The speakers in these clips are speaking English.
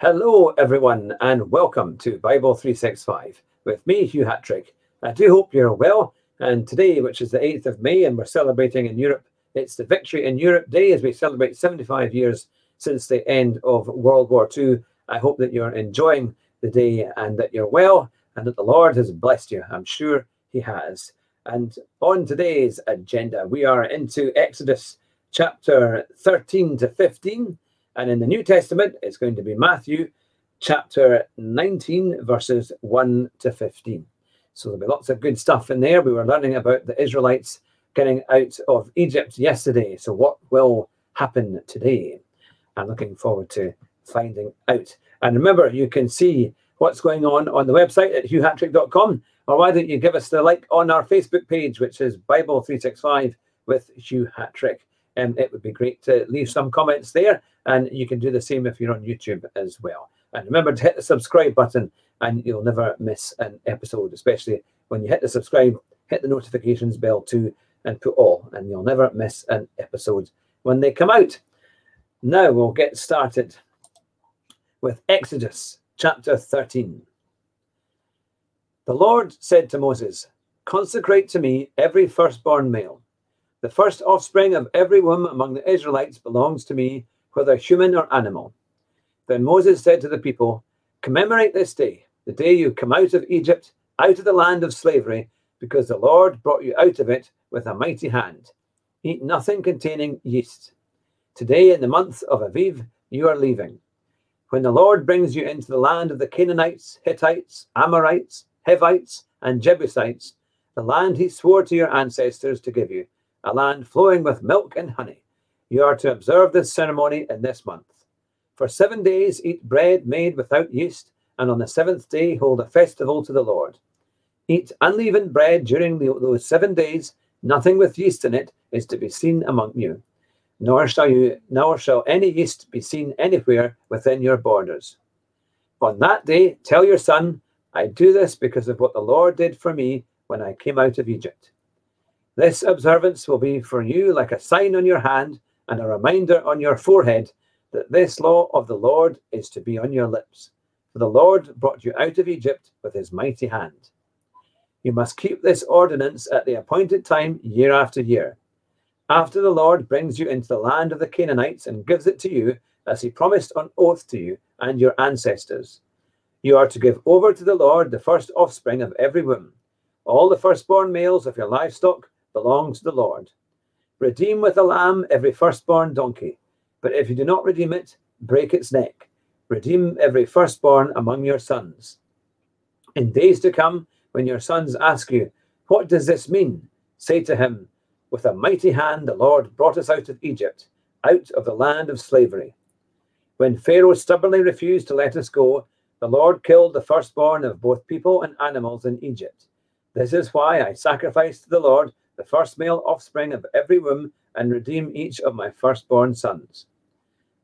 Hello, everyone, and welcome to Bible 365 with me, Hugh Hatrick. I do hope you're well. And today, which is the 8th of May, and we're celebrating in Europe, it's the Victory in Europe Day as we celebrate 75 years since the end of World War II. I hope that you're enjoying the day and that you're well and that the Lord has blessed you. I'm sure He has. And on today's agenda, we are into Exodus chapter 13 to 15. And in the New Testament, it's going to be Matthew chapter 19, verses 1 to 15. So there'll be lots of good stuff in there. We were learning about the Israelites getting out of Egypt yesterday. So, what will happen today? I'm looking forward to finding out. And remember, you can see what's going on on the website at hughhatrick.com. Or why don't you give us the like on our Facebook page, which is Bible 365 with Hugh Hatrick. And it would be great to leave some comments there. And you can do the same if you're on YouTube as well. And remember to hit the subscribe button and you'll never miss an episode, especially when you hit the subscribe, hit the notifications bell too, and put all, and you'll never miss an episode when they come out. Now we'll get started with Exodus chapter 13. The Lord said to Moses, Consecrate to me every firstborn male. The first offspring of every womb among the Israelites belongs to me, whether human or animal. Then Moses said to the people, Commemorate this day, the day you come out of Egypt, out of the land of slavery, because the Lord brought you out of it with a mighty hand. Eat nothing containing yeast. Today, in the month of Aviv, you are leaving. When the Lord brings you into the land of the Canaanites, Hittites, Amorites, Hivites, and Jebusites, the land he swore to your ancestors to give you, a land flowing with milk and honey. You are to observe this ceremony in this month. For seven days eat bread made without yeast, and on the seventh day hold a festival to the Lord. Eat unleavened bread during the, those seven days, nothing with yeast in it is to be seen among you. Nor shall you nor shall any yeast be seen anywhere within your borders. On that day tell your son, I do this because of what the Lord did for me when I came out of Egypt. This observance will be for you like a sign on your hand and a reminder on your forehead that this law of the Lord is to be on your lips. For the Lord brought you out of Egypt with his mighty hand. You must keep this ordinance at the appointed time year after year. After the Lord brings you into the land of the Canaanites and gives it to you, as he promised on oath to you and your ancestors, you are to give over to the Lord the first offspring of every womb. All the firstborn males of your livestock belong to the Lord. Redeem with a lamb every firstborn donkey, but if you do not redeem it, break its neck. Redeem every firstborn among your sons. In days to come, when your sons ask you, What does this mean? Say to him, With a mighty hand the Lord brought us out of Egypt, out of the land of slavery. When Pharaoh stubbornly refused to let us go, the Lord killed the firstborn of both people and animals in Egypt. This is why I sacrifice to the Lord the first male offspring of every womb and redeem each of my firstborn sons.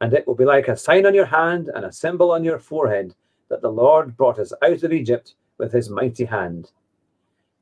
And it will be like a sign on your hand and a symbol on your forehead that the Lord brought us out of Egypt with his mighty hand.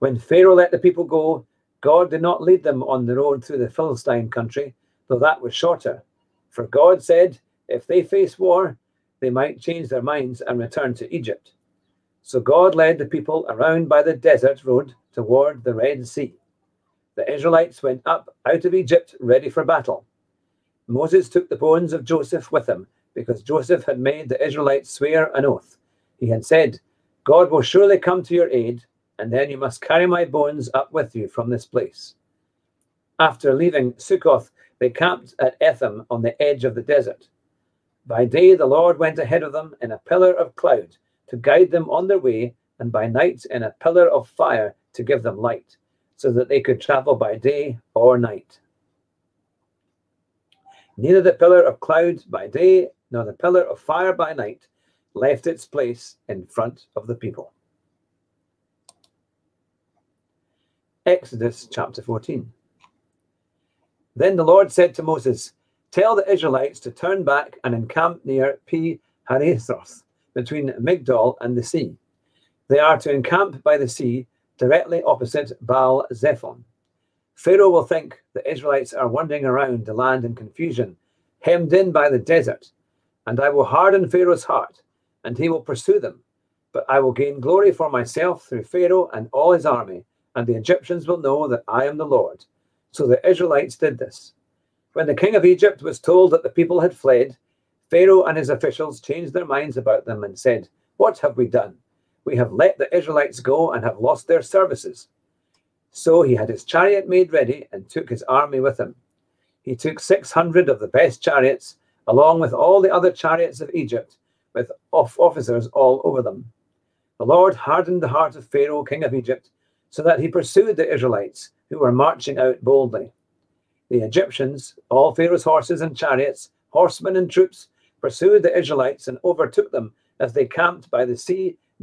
When Pharaoh let the people go, God did not lead them on the road through the Philistine country, though that was shorter. For God said, if they face war, they might change their minds and return to Egypt. So God led the people around by the desert road toward the Red Sea. The Israelites went up out of Egypt ready for battle. Moses took the bones of Joseph with him because Joseph had made the Israelites swear an oath. He had said, God will surely come to your aid, and then you must carry my bones up with you from this place. After leaving Sukkoth, they camped at Etham on the edge of the desert. By day, the Lord went ahead of them in a pillar of cloud to guide them on their way, and by night in a pillar of fire to give them light, so that they could travel by day or night. Neither the pillar of cloud by day nor the pillar of fire by night left its place in front of the people. Exodus chapter 14. Then the Lord said to Moses, Tell the Israelites to turn back and encamp near Pi Hahiroth, between Migdol and the sea. They are to encamp by the sea, directly opposite Baal Zephon. Pharaoh will think the Israelites are wandering around the land in confusion, hemmed in by the desert, And I will harden Pharaoh's heart, and he will pursue them. But I will gain glory for myself through Pharaoh and all his army, and the Egyptians will know that I am the Lord. So the Israelites did this. When the king of Egypt was told that the people had fled, Pharaoh and his officials changed their minds about them and said, What have we done? We have let the Israelites go and have lost their services. So he had his chariot made ready and took his army with him. He took 600 of the best chariots, along with all the other chariots of Egypt, with officers all over them. The Lord hardened the heart of Pharaoh, king of Egypt, so that he pursued the Israelites, who were marching out boldly. The Egyptians, all Pharaoh's horses and chariots, horsemen and troops, pursued the Israelites and overtook them as they camped by the sea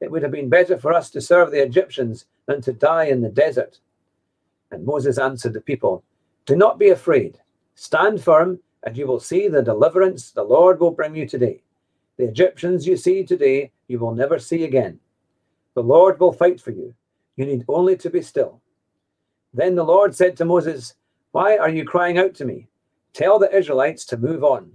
It would have been better for us to serve the Egyptians than to die in the desert. And Moses answered the people, Do not be afraid. Stand firm, and you will see the deliverance the Lord will bring you today. The Egyptians you see today, you will never see again. The Lord will fight for you. You need only to be still. Then the Lord said to Moses, Why are you crying out to me? Tell the Israelites to move on.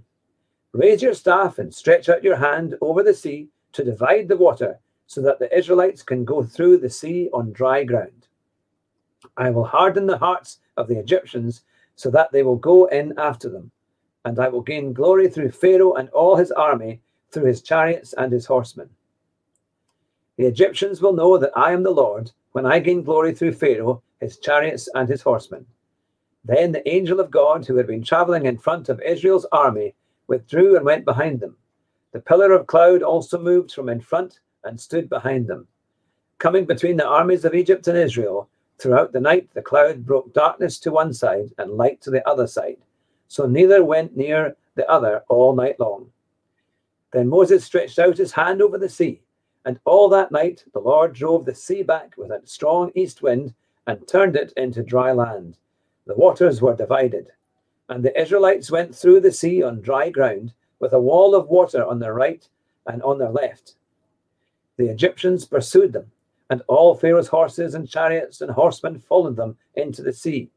Raise your staff and stretch out your hand over the sea to divide the water, so that the Israelites can go through the sea on dry ground. I will harden the hearts of the Egyptians so that they will go in after them. And I will gain glory through Pharaoh and all his army, through his chariots and his horsemen. The Egyptians will know that I am the Lord when I gain glory through Pharaoh, his chariots, and his horsemen. Then the angel of God, who had been traveling in front of Israel's army, withdrew and went behind them. The pillar of cloud also moved from in front and stood behind them. Coming between the armies of Egypt and Israel, Throughout the night, the cloud broke darkness to one side and light to the other side. So neither went near the other all night long. Then Moses stretched out his hand over the sea, and all that night the Lord drove the sea back with a strong east wind and turned it into dry land. The waters were divided. And the Israelites went through the sea on dry ground, with a wall of water on their right and on their left. The Egyptians pursued them and all Pharaoh's horses and chariots and horsemen followed them into the sea.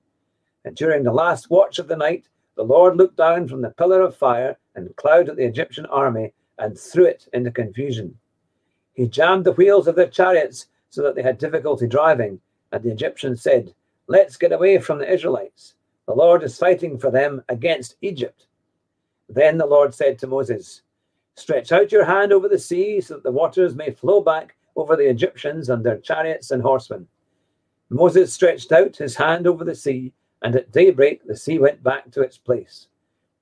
And during the last watch of the night, the Lord looked down from the pillar of fire and cloud at the Egyptian army and threw it into confusion. He jammed the wheels of their chariots so that they had difficulty driving, and the Egyptians said, Let's get away from the Israelites. The Lord is fighting for them against Egypt. Then the Lord said to Moses, Stretch out your hand over the sea so that the waters may flow back over the Egyptians and their chariots and horsemen. Moses stretched out his hand over the sea, and at daybreak the sea went back to its place.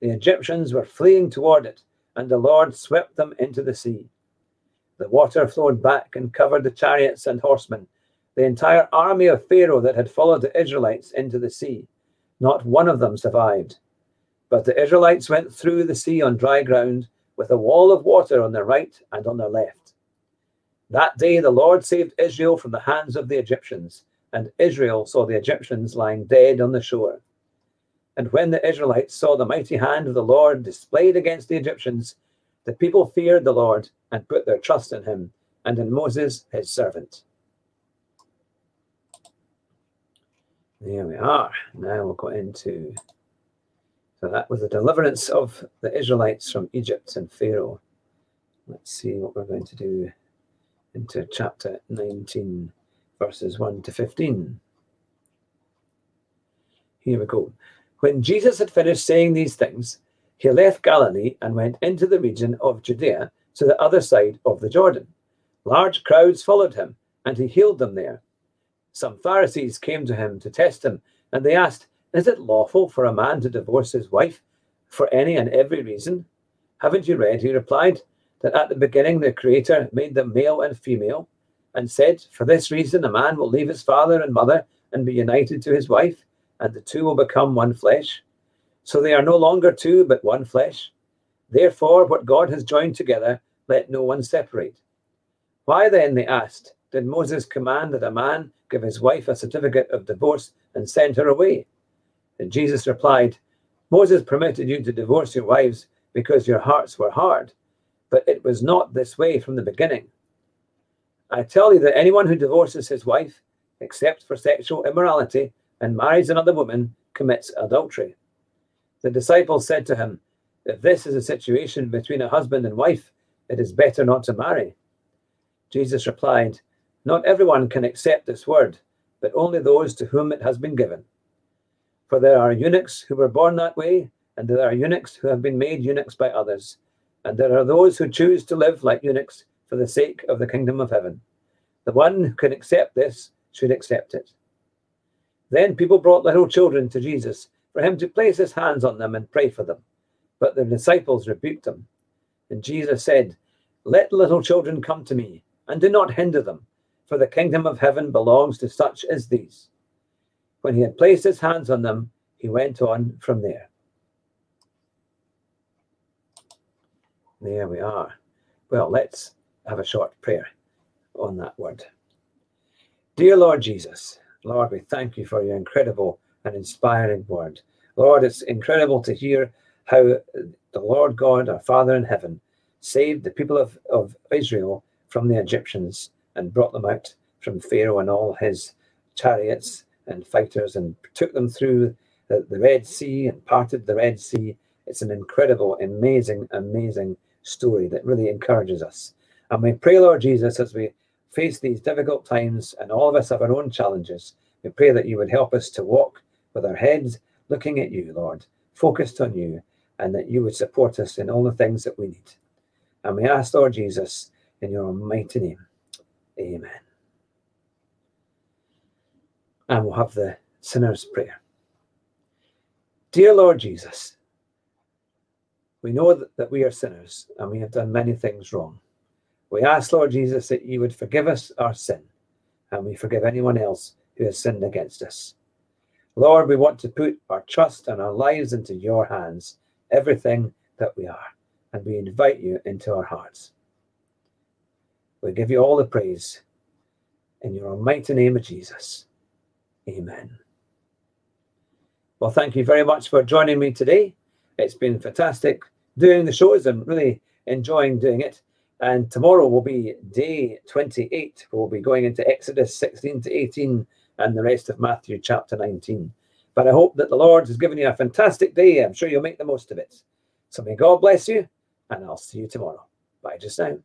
The Egyptians were fleeing toward it, and the Lord swept them into the sea. The water flowed back and covered the chariots and horsemen, the entire army of Pharaoh that had followed the Israelites into the sea. Not one of them survived. But the Israelites went through the sea on dry ground, with a wall of water on their right and on their left. That day the Lord saved Israel from the hands of the Egyptians, and Israel saw the Egyptians lying dead on the shore. And when the Israelites saw the mighty hand of the Lord displayed against the Egyptians, the people feared the Lord and put their trust in him and in Moses, his servant. There we are. Now we'll go into. So that was the deliverance of the Israelites from Egypt and Pharaoh. Let's see what we're going to do into chapter 19, verses 1 to 15. Here we go. When Jesus had finished saying these things, he left Galilee and went into the region of Judea to the other side of the Jordan. Large crowds followed him, and he healed them there. Some Pharisees came to him to test him, and they asked, Is it lawful for a man to divorce his wife for any and every reason? Haven't you read, he replied, that at the beginning the Creator made them male and female, and said, For this reason a man will leave his father and mother and be united to his wife, and the two will become one flesh. So they are no longer two, but one flesh. Therefore, what God has joined together, let no one separate. Why then, they asked, did Moses command that a man give his wife a certificate of divorce and send her away? And Jesus replied, Moses permitted you to divorce your wives because your hearts were hard, but it was not this way from the beginning. I tell you that anyone who divorces his wife, except for sexual immorality, and marries another woman, commits adultery. The disciples said to him, If this is a situation between a husband and wife, it is better not to marry. Jesus replied, Not everyone can accept this word, but only those to whom it has been given. For there are eunuchs who were born that way, and there are eunuchs who have been made eunuchs by others, and there are those who choose to live like eunuchs for the sake of the kingdom of heaven. The one who can accept this should accept it. Then people brought little children to Jesus for him to place his hands on them and pray for them. But the disciples rebuked him. And Jesus said, Let little children come to me, and do not hinder them, for the kingdom of heaven belongs to such as these. When he had placed his hands on them, he went on from there. There we are. Well, let's have a short prayer on that word. Dear Lord Jesus, Lord, we thank you for your incredible and inspiring word. Lord, it's incredible to hear how the Lord God, our Father in heaven, saved the people of, of Israel from the Egyptians and brought them out from Pharaoh and all his chariots and fighters and took them through the, the Red Sea and parted the Red Sea. It's an incredible, amazing, amazing story that really encourages us. And we pray, Lord Jesus, as we face these difficult times and all of us have our own challenges, we pray that you would help us to walk with our heads looking at you, Lord, focused on you, and that you would support us in all the things that we need. And we ask, Lord Jesus, in your mighty name. Amen. And we'll have the sinner's prayer. Dear Lord Jesus, we know that we are sinners and we have done many things wrong. We ask, Lord Jesus, that you would forgive us our sin and we forgive anyone else who has sinned against us. Lord, we want to put our trust and our lives into your hands, everything that we are, and we invite you into our hearts. We give you all the praise in your almighty name of Jesus. Amen. Well, thank you very much for joining me today. It's been fantastic doing the shows and really enjoying doing it. And tomorrow will be day 28. We'll be going into Exodus 16 to 18 and the rest of Matthew chapter 19. But I hope that the Lord has given you a fantastic day. I'm sure you'll make the most of it. So may God bless you, and I'll see you tomorrow. Bye just now.